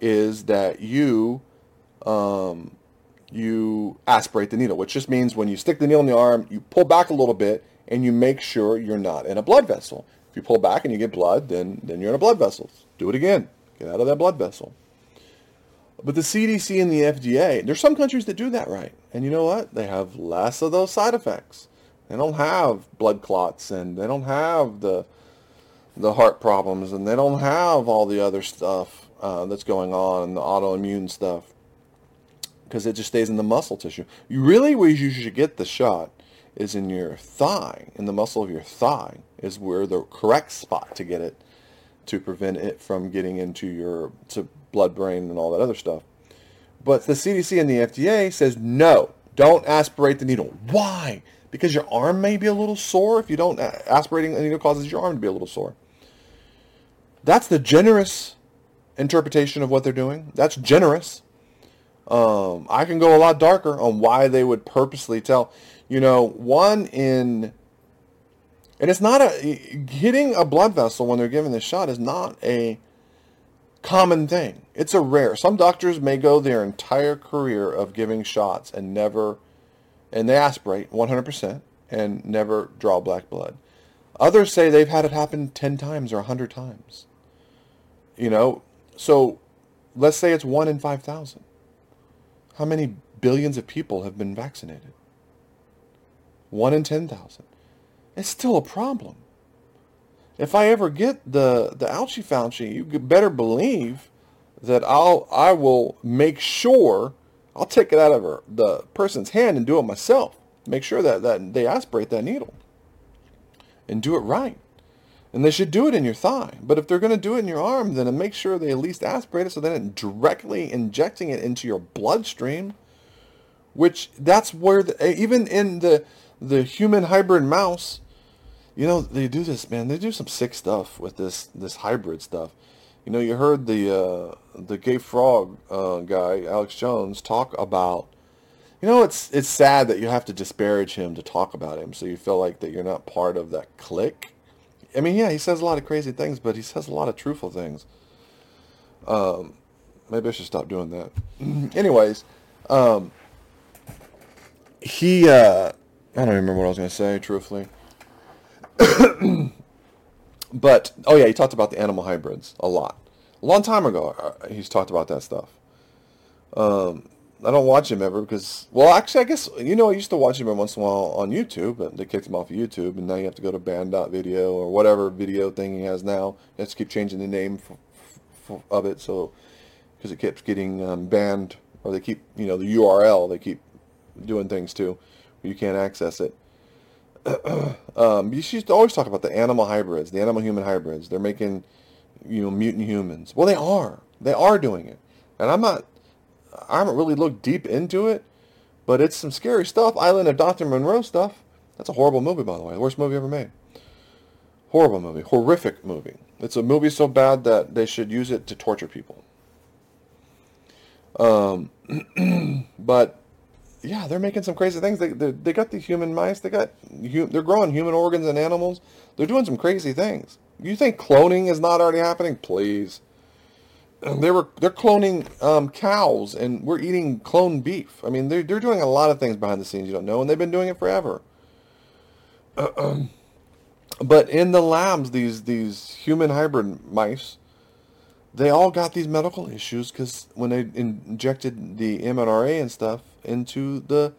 is that you um, you aspirate the needle, which just means when you stick the needle in the arm, you pull back a little bit and you make sure you're not in a blood vessel. If you pull back and you get blood, then then you're in a blood vessel. Do it again. Get out of that blood vessel. But the CDC and the FDA, there's some countries that do that right. And you know what? They have less of those side effects. They don't have blood clots and they don't have the the heart problems and they don't have all the other stuff uh, that's going on, the autoimmune stuff, because it just stays in the muscle tissue. You really, where you should get the shot is in your thigh, in the muscle of your thigh, is where the correct spot to get it to prevent it from getting into your blood brain and all that other stuff. But the CDC and the FDA says no, don't aspirate the needle. Why? Because your arm may be a little sore. If you don't, aspirating the needle causes your arm to be a little sore. That's the generous interpretation of what they're doing. That's generous. Um, I can go a lot darker on why they would purposely tell. You know, one in and it's not a hitting a blood vessel when they're giving the shot is not a common thing. It's a rare. Some doctors may go their entire career of giving shots and never and they aspirate 100% and never draw black blood. Others say they've had it happen 10 times or 100 times. You know, so let's say it's 1 in 5,000. How many billions of people have been vaccinated? 1 in 10,000 it's still a problem. If I ever get the the ouchie fauci, you better believe that I'll I will make sure I'll take it out of her, the person's hand and do it myself. Make sure that, that they aspirate that needle and do it right. And they should do it in your thigh. But if they're going to do it in your arm, then make sure they at least aspirate it so they're not directly injecting it into your bloodstream. Which that's where the, even in the the human hybrid mouse, you know, they do this, man. They do some sick stuff with this this hybrid stuff. You know, you heard the uh, the gay frog uh, guy, Alex Jones, talk about. You know, it's it's sad that you have to disparage him to talk about him, so you feel like that you're not part of that clique. I mean, yeah, he says a lot of crazy things, but he says a lot of truthful things. Um, maybe I should stop doing that. Anyways, um, he, uh, I don't remember what I was going to say, truthfully. but oh yeah, he talked about the animal hybrids a lot. A long time ago, uh, he's talked about that stuff. Um, I don't watch him ever because, well, actually, I guess you know I used to watch him every once in a while on YouTube, but they kicked him off of YouTube, and now you have to go to banned.video or whatever video thing he has now. You have to keep changing the name for, for, of it, so because it keeps getting um, banned, or they keep you know the URL they keep doing things to, you can't access it. um, you always talk about the animal hybrids, the animal-human hybrids. They're making, you know, mutant humans. Well, they are. They are doing it. And I'm not, I haven't really looked deep into it, but it's some scary stuff. Island of Dr. Moreau stuff. That's a horrible movie, by the way. The worst movie ever made. Horrible movie. Horrific movie. It's a movie so bad that they should use it to torture people. Um, but yeah, they're making some crazy things. They, they, they got the human mice. They got they're growing human organs in animals. They're doing some crazy things. You think cloning is not already happening? Please. They were they're cloning um, cows, and we're eating cloned beef. I mean, they're they're doing a lot of things behind the scenes you don't know, and they've been doing it forever. but in the labs, these these human hybrid mice, they all got these medical issues because when they injected the mRNA and stuff into the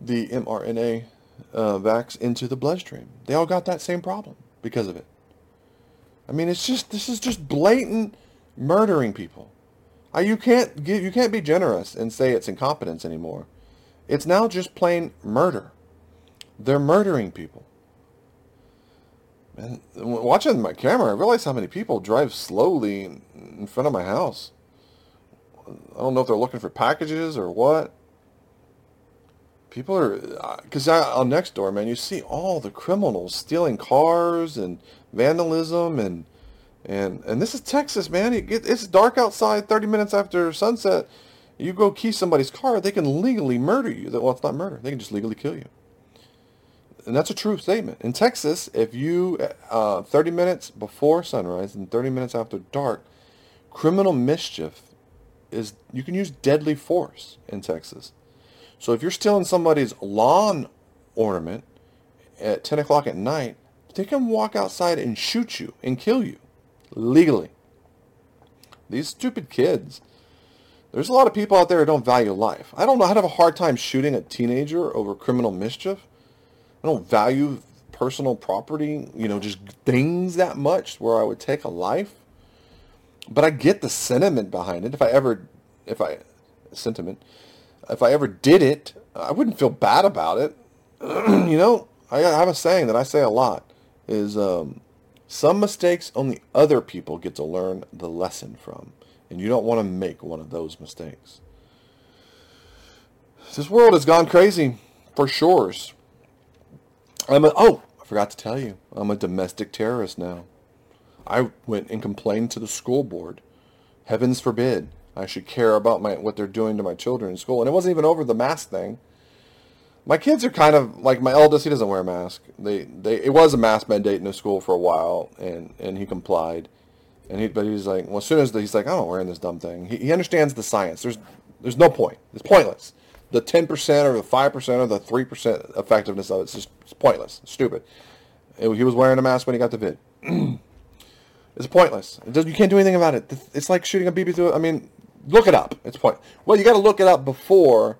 the mRNA uh, vax into the bloodstream, they all got that same problem because of it. I mean, it's just this is just blatant murdering people. I, you can't give you can't be generous and say it's incompetence anymore. It's now just plain murder. They're murdering people. And watching my camera, I realize how many people drive slowly in front of my house. I don't know if they're looking for packages or what. People are, because uh, on Nextdoor, man, you see all the criminals stealing cars and vandalism and and and this is Texas, man. it's dark outside. Thirty minutes after sunset, you go key somebody's car, they can legally murder you. Well, it's not murder. They can just legally kill you and that's a true statement. In Texas, if you uh, 30 minutes before sunrise and 30 minutes after dark, criminal mischief is you can use deadly force in Texas. So if you're stealing somebody's lawn ornament at 10 o'clock at night, they can walk outside and shoot you and kill you legally. These stupid kids. There's a lot of people out there who don't value life. I don't know. I'd have a hard time shooting a teenager over criminal mischief. I don't value personal property, you know, just things that much where I would take a life. But I get the sentiment behind it. If I ever, if I, sentiment, if I ever did it, I wouldn't feel bad about it. you know, I have a saying that I say a lot is um, some mistakes only other people get to learn the lesson from. And you don't want to make one of those mistakes. This world has gone crazy for sure. I'm a, oh, I forgot to tell you, I'm a domestic terrorist now. I went and complained to the school board. Heavens forbid I should care about my what they're doing to my children in school. And it wasn't even over the mask thing. My kids are kind of like my eldest. He doesn't wear a mask. They they it was a mask mandate in the school for a while, and and he complied. And he but he's like, well, as soon as the, he's like, I'm not wearing this dumb thing. He, he understands the science. There's there's no point. It's pointless the 10% or the 5% or the 3% effectiveness of it. It's just it's pointless. It's stupid. It, he was wearing a mask when he got the vid. it's pointless. It does, you can't do anything about it. It's like shooting a BB through. I mean, look it up. It's point. Well, you got to look it up before,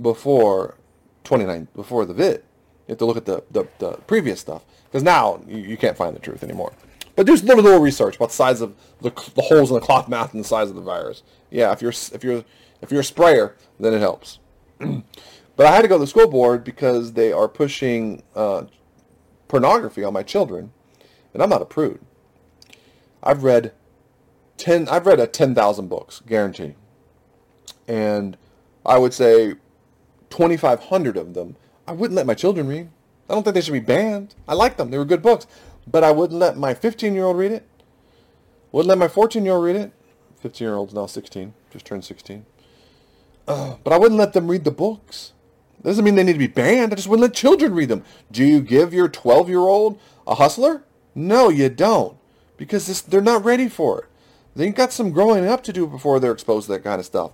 before 29, before the vid. You have to look at the, the, the previous stuff because now you, you, can't find the truth anymore. But do a little, little research about the size of the, the holes in the cloth mask and the size of the virus. Yeah, if you're if you're if you're a sprayer, then it helps. but I had to go to the school board because they are pushing uh, pornography on my children, and I'm not a prude. I've read ten. I've read a ten thousand books, guarantee, and I would say twenty five hundred of them I wouldn't let my children read. I don't think they should be banned. I like them; they were good books, but I wouldn't let my fifteen year old read it. Wouldn't let my fourteen year old read it. Fifteen year old's now sixteen, just turned sixteen. Uh, but I wouldn't let them read the books. Doesn't mean they need to be banned. I just wouldn't let children read them. Do you give your 12-year-old a hustler? No, you don't. Because this, they're not ready for it. They've got some growing up to do before they're exposed to that kind of stuff.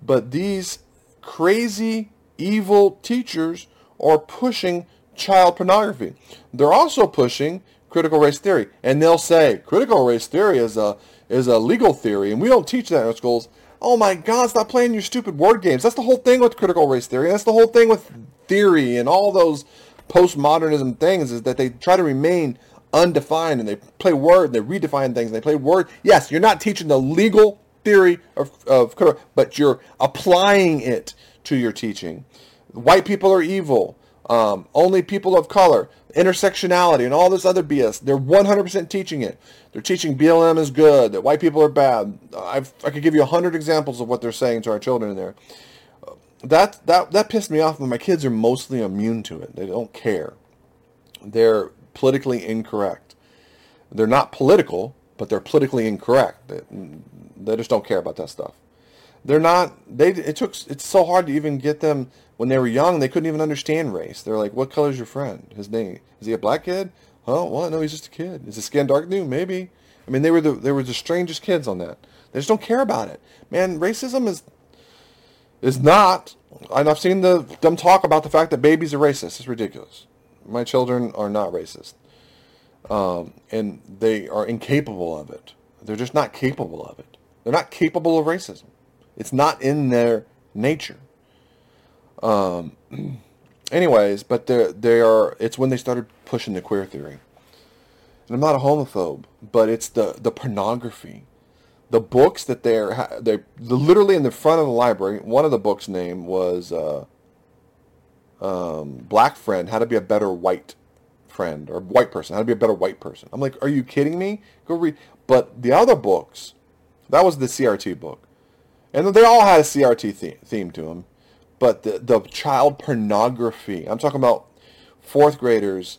But these crazy, evil teachers are pushing child pornography. They're also pushing critical race theory. And they'll say critical race theory is a, is a legal theory, and we don't teach that in our schools. Oh my God, stop playing your stupid word games. That's the whole thing with critical race theory. That's the whole thing with theory and all those postmodernism things is that they try to remain undefined and they play word, and they redefine things, and they play word. Yes, you're not teaching the legal theory of, of but you're applying it to your teaching. White people are evil. um, only people of color, intersectionality, and all this other BS. They're 100% teaching it. They're teaching BLM is good, that white people are bad. I've, I could give you hundred examples of what they're saying to our children in there. That that that pissed me off. But my kids are mostly immune to it. They don't care. They're politically incorrect. They're not political, but they're politically incorrect. They, they just don't care about that stuff. They're not. They. It took. It's so hard to even get them when they were young. They couldn't even understand race. They're like, "What color is your friend? His name is he a black kid? Oh, well, no, he's just a kid. Is his skin dark? New, maybe. I mean, they were the they were the strangest kids on that. They just don't care about it. Man, racism is is not. And I've seen the them talk about the fact that babies are racist. It's ridiculous. My children are not racist, um, and they are incapable of it. They're just not capable of it. They're not capable of racism. It's not in their nature. Um, anyways, but they they are. It's when they started pushing the queer theory. And I'm not a homophobe, but it's the the pornography, the books that they're they literally in the front of the library. One of the books' name was uh, um, Black Friend: How to Be a Better White Friend or White Person, How to Be a Better White Person. I'm like, are you kidding me? Go read. But the other books, that was the CRT book. And they all had a CRT theme, theme to them. But the, the child pornography, I'm talking about fourth graders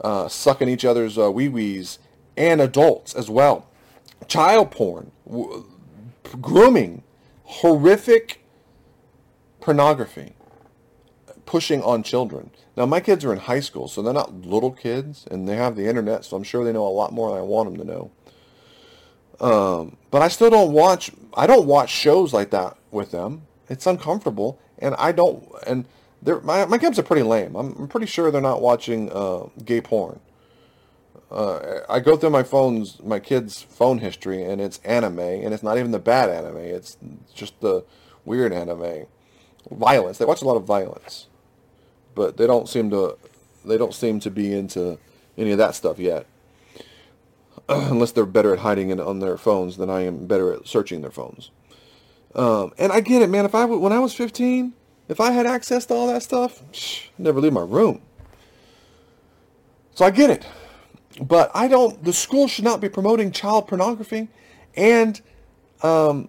uh, sucking each other's uh, wee-wees and adults as well. Child porn, w- grooming, horrific pornography, pushing on children. Now, my kids are in high school, so they're not little kids, and they have the internet, so I'm sure they know a lot more than I want them to know. Um, but I still don't watch. I don't watch shows like that with them. It's uncomfortable, and I don't. And my my kids are pretty lame. I'm, I'm pretty sure they're not watching uh, gay porn. Uh, I go through my phone's my kids' phone history, and it's anime, and it's not even the bad anime. It's just the weird anime, violence. They watch a lot of violence, but they don't seem to they don't seem to be into any of that stuff yet. unless they're better at hiding it on their phones than I am better at searching their phones. Um, and I get it, man. If I when I was 15, if I had access to all that stuff, psh, never leave my room. So I get it, but I don't. The school should not be promoting child pornography and um,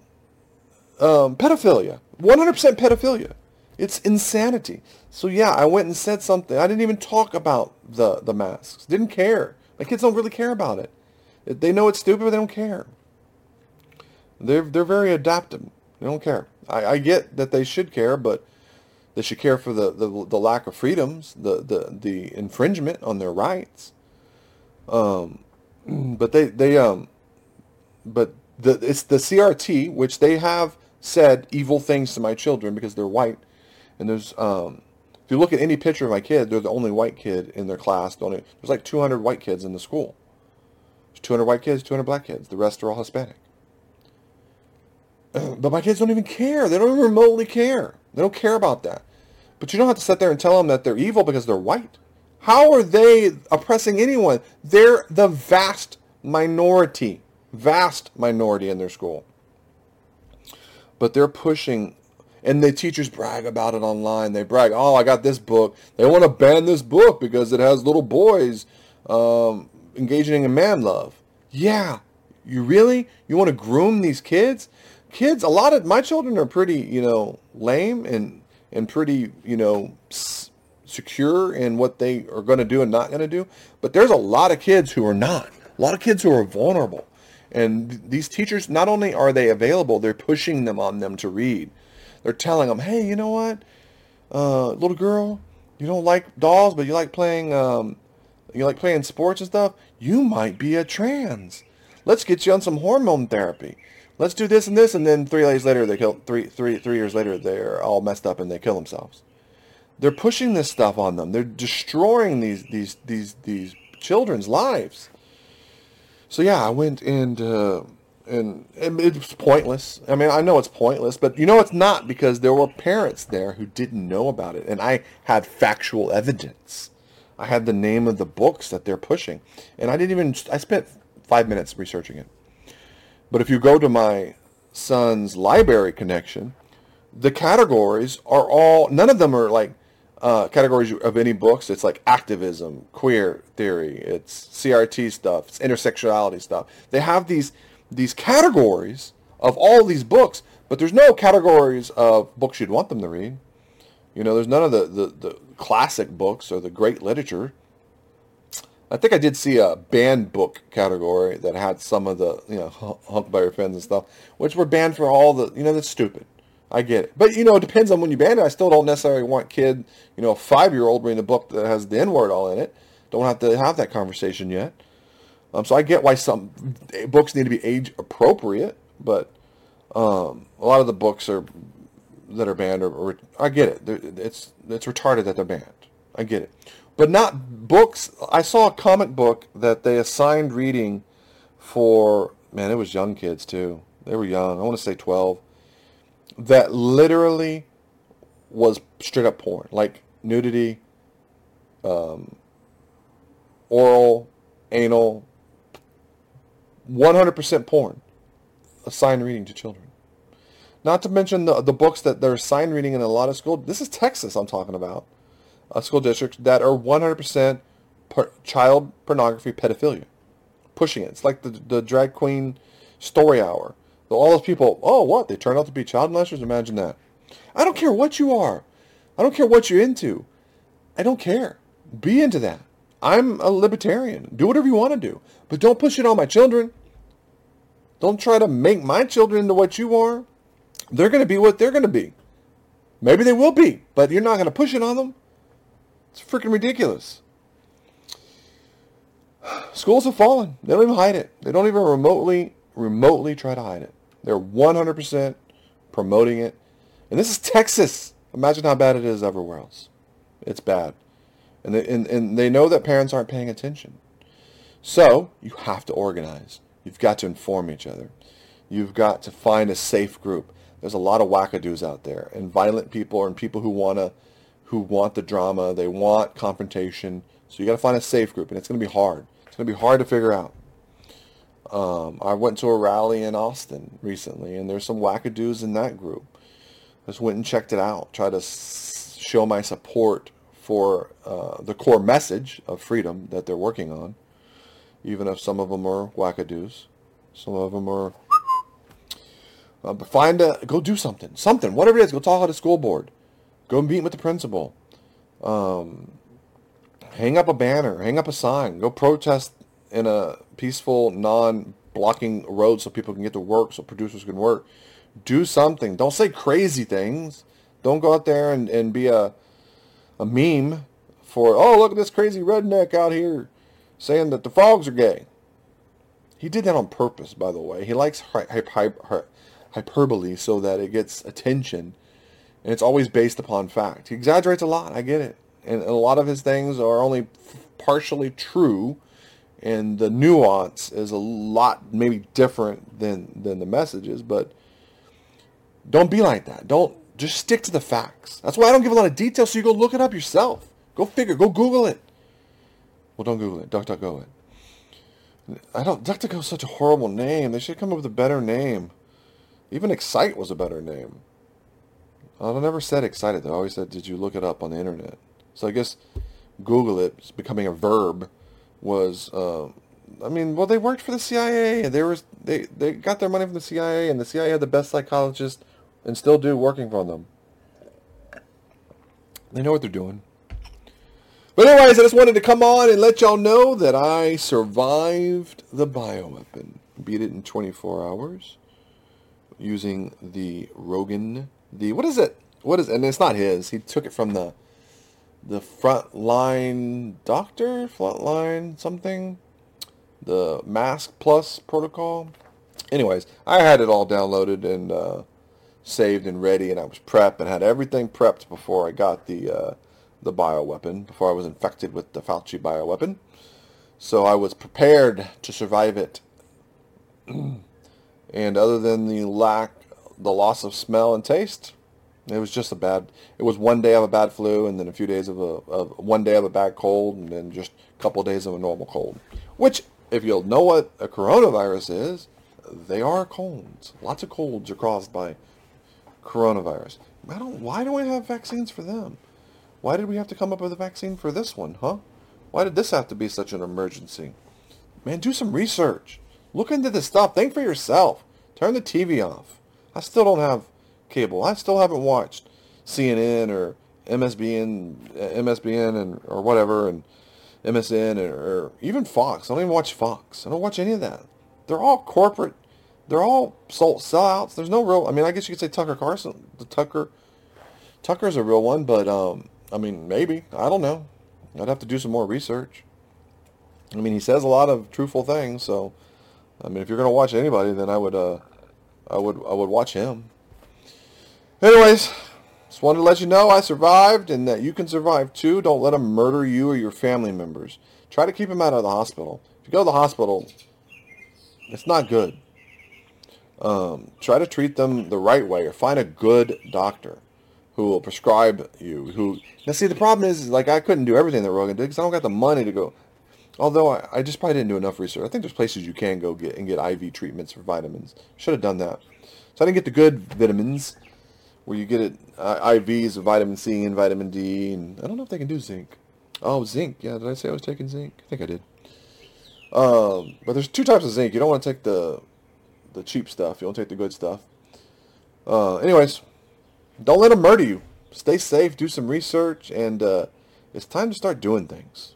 um, pedophilia. 100% pedophilia. It's insanity. So yeah, I went and said something. I didn't even talk about the the masks. Didn't care. My kids don't really care about it. They know it's stupid, but they don't care. They're they're very adaptive. They don't care. I, I get that they should care, but they should care for the, the, the lack of freedoms, the, the, the infringement on their rights. Um, but they they um, but the it's the CRT which they have said evil things to my children because they're white, and there's um, if you look at any picture of my kid, they're the only white kid in their class. There's like 200 white kids in the school. There's 200 white kids, 200 black kids. The rest are all Hispanic. But my kids don't even care. They don't even remotely care. They don't care about that. But you don't have to sit there and tell them that they're evil because they're white. How are they oppressing anyone? They're the vast minority, vast minority in their school. But they're pushing, and the teachers brag about it online. They brag, oh, I got this book. They want to ban this book because it has little boys um, engaging in man love. Yeah, you really? You want to groom these kids? Kids, a lot of my children are pretty, you know, lame and and pretty, you know, secure in what they are going to do and not going to do. But there's a lot of kids who are not. A lot of kids who are vulnerable. And these teachers, not only are they available, they're pushing them on them to read. They're telling them, hey, you know what, uh, little girl, you don't like dolls, but you like playing um, you like playing sports and stuff, you might be a trans. Let's get you on some hormone therapy. Let's do this and this, and then three days later, they kill three, three, three years later, they're all messed up and they kill themselves. They're pushing this stuff on them. They're destroying these these these these children's lives. So yeah, I went and uh, and it's pointless. I mean, I know it's pointless, but you know it's not because there were parents there who didn't know about it, and I had factual evidence. I had the name of the books that they're pushing. And I didn't even, I spent five minutes researching it. But if you go to my son's library connection, the categories are all, none of them are like uh, categories of any books. It's like activism, queer theory, it's CRT stuff, it's intersectionality stuff. They have these these categories of all these books, but there's no categories of books you'd want them to read. You know, there's none of the, the, the classic books or the great literature. I think I did see a banned book category that had some of the, you know, Huckleberry Finns and stuff, which were banned for all the, you know, that's stupid. I get it. But, you know, it depends on when you ban it. I still don't necessarily want kid, you know, a five-year-old reading a book that has the N-word all in it. Don't have to have that conversation yet. Um, so I get why some books need to be age appropriate, but um, a lot of the books are that are banned are, I get it. It's it's retarded that they're banned. I get it but not books. I saw a comic book that they assigned reading for, man, it was young kids too. They were young. I want to say 12. That literally was straight up porn. Like nudity, um, oral, anal, 100% porn. Assigned reading to children. Not to mention the, the books that they're assigned reading in a lot of schools. This is Texas I'm talking about uh, school districts that are 100% per- child pornography pedophilia. Pushing it. It's like the, the drag queen story hour. All those people, oh, what? They turn out to be child molesters? Imagine that. I don't care what you are. I don't care what you're into. I don't care. Be into that. I'm a libertarian. Do whatever you want to do. But don't push it on my children. Don't try to make my children into what you are. They're going to be what they're going to be. Maybe they will be, but you're not going to push it on them. It's freaking ridiculous. Schools have fallen. They don't even hide it. They don't even remotely, remotely try to hide it. They're 100% promoting it. And this is Texas. Imagine how bad it is everywhere else. It's bad. And they, and, and they know that parents aren't paying attention. So you have to organize. You've got to inform each other. You've got to find a safe group. There's a lot of wackadoos out there and violent people and people who want to who want the drama. They want confrontation. So you got to find a safe group, and it's going to be hard. It's going to be hard to figure out. Um, I went to a rally in Austin recently, and there's some wackadoos in that group. I just went and checked it out, tried to s- show my support for uh, the core message of freedom that they're working on, even if some of them are wackadoos. Some of them are... Uh, but find a... Go do something. Something. Whatever it is. Go talk at a school board. Go meet with the principal. Um, hang up a banner. Hang up a sign. Go protest in a peaceful, non-blocking road so people can get to work, so producers can work. Do something. Don't say crazy things. Don't go out there and, and be a, a meme for, oh, look at this crazy redneck out here saying that the frogs are gay. He did that on purpose, by the way. He likes hyperbole so that it gets attention and it's always based upon fact. He exaggerates a lot. I get it, and a lot of his things are only partially true, and the nuance is a lot maybe different than than the messages. But don't be like that. Don't just stick to the facts. That's why I don't give a lot of details. So you go look it up yourself. Go figure. Go Google it. Well, don't Google it. DuckDuckGo it. I don't. DuckDuckGo is such a horrible name. They should come up with a better name. Even Excite was a better name. I never said excited. though. I always said, did you look it up on the internet? So I guess Google it becoming a verb was. Uh, I mean, well, they worked for the CIA, and they they they got their money from the CIA, and the CIA had the best psychologists, and still do working for them. They know what they're doing. But anyways, I just wanted to come on and let y'all know that I survived the bioweapon. Beat it in 24 hours using the Rogan the what is it? What is and it's not his. He took it from the the frontline doctor, frontline something, the Mask Plus protocol. Anyways, I had it all downloaded and uh, saved and ready, and I was prepped and had everything prepped before I got the uh, the bioweapon, before I was infected with the Fauci bioweapon. So I was prepared to survive it. and other than the lack the loss of smell and taste. It was just a bad. It was one day of a bad flu, and then a few days of a of one day of a bad cold, and then just a couple of days of a normal cold. Which, if you'll know what a coronavirus is, they are colds. Lots of colds are caused by coronavirus. I don't. Why do we have vaccines for them? Why did we have to come up with a vaccine for this one, huh? Why did this have to be such an emergency? Man, do some research. Look into this stuff. Think for yourself. Turn the TV off. I still don't have cable. I still haven't watched CNN or MSBN, MSBN and or whatever, and MSN or, or even Fox. I don't even watch Fox. I don't watch any of that. They're all corporate. They're all sold sellouts. There's no real. I mean, I guess you could say Tucker Carlson. The Tucker, Tucker's a real one, but um, I mean, maybe I don't know. I'd have to do some more research. I mean, he says a lot of truthful things, so I mean, if you're gonna watch anybody, then I would, uh, I would, I would watch him. Anyways, just wanted to let you know I survived and that you can survive too. Don't let them murder you or your family members. Try to keep them out of the hospital. If you go to the hospital, it's not good. Um, try to treat them the right way or find a good doctor who will prescribe you. Who now see the problem is, is like I couldn't do everything that Rogan did because I don't got the money to go. Although I, I just probably didn't do enough research. I think there's places you can go get and get IV treatments for vitamins. Should have done that. So I didn't get the good vitamins where you get it uh, IVs of vitamin C and vitamin D, and I don't know if they can do zinc. Oh, zinc. Yeah, did I say I was taking zinc? I think I did. Um, but there's two types of zinc. You don't want to take the the cheap stuff. You don't take the good stuff. Uh, anyways, don't let them murder you. Stay safe. Do some research, and uh, it's time to start doing things.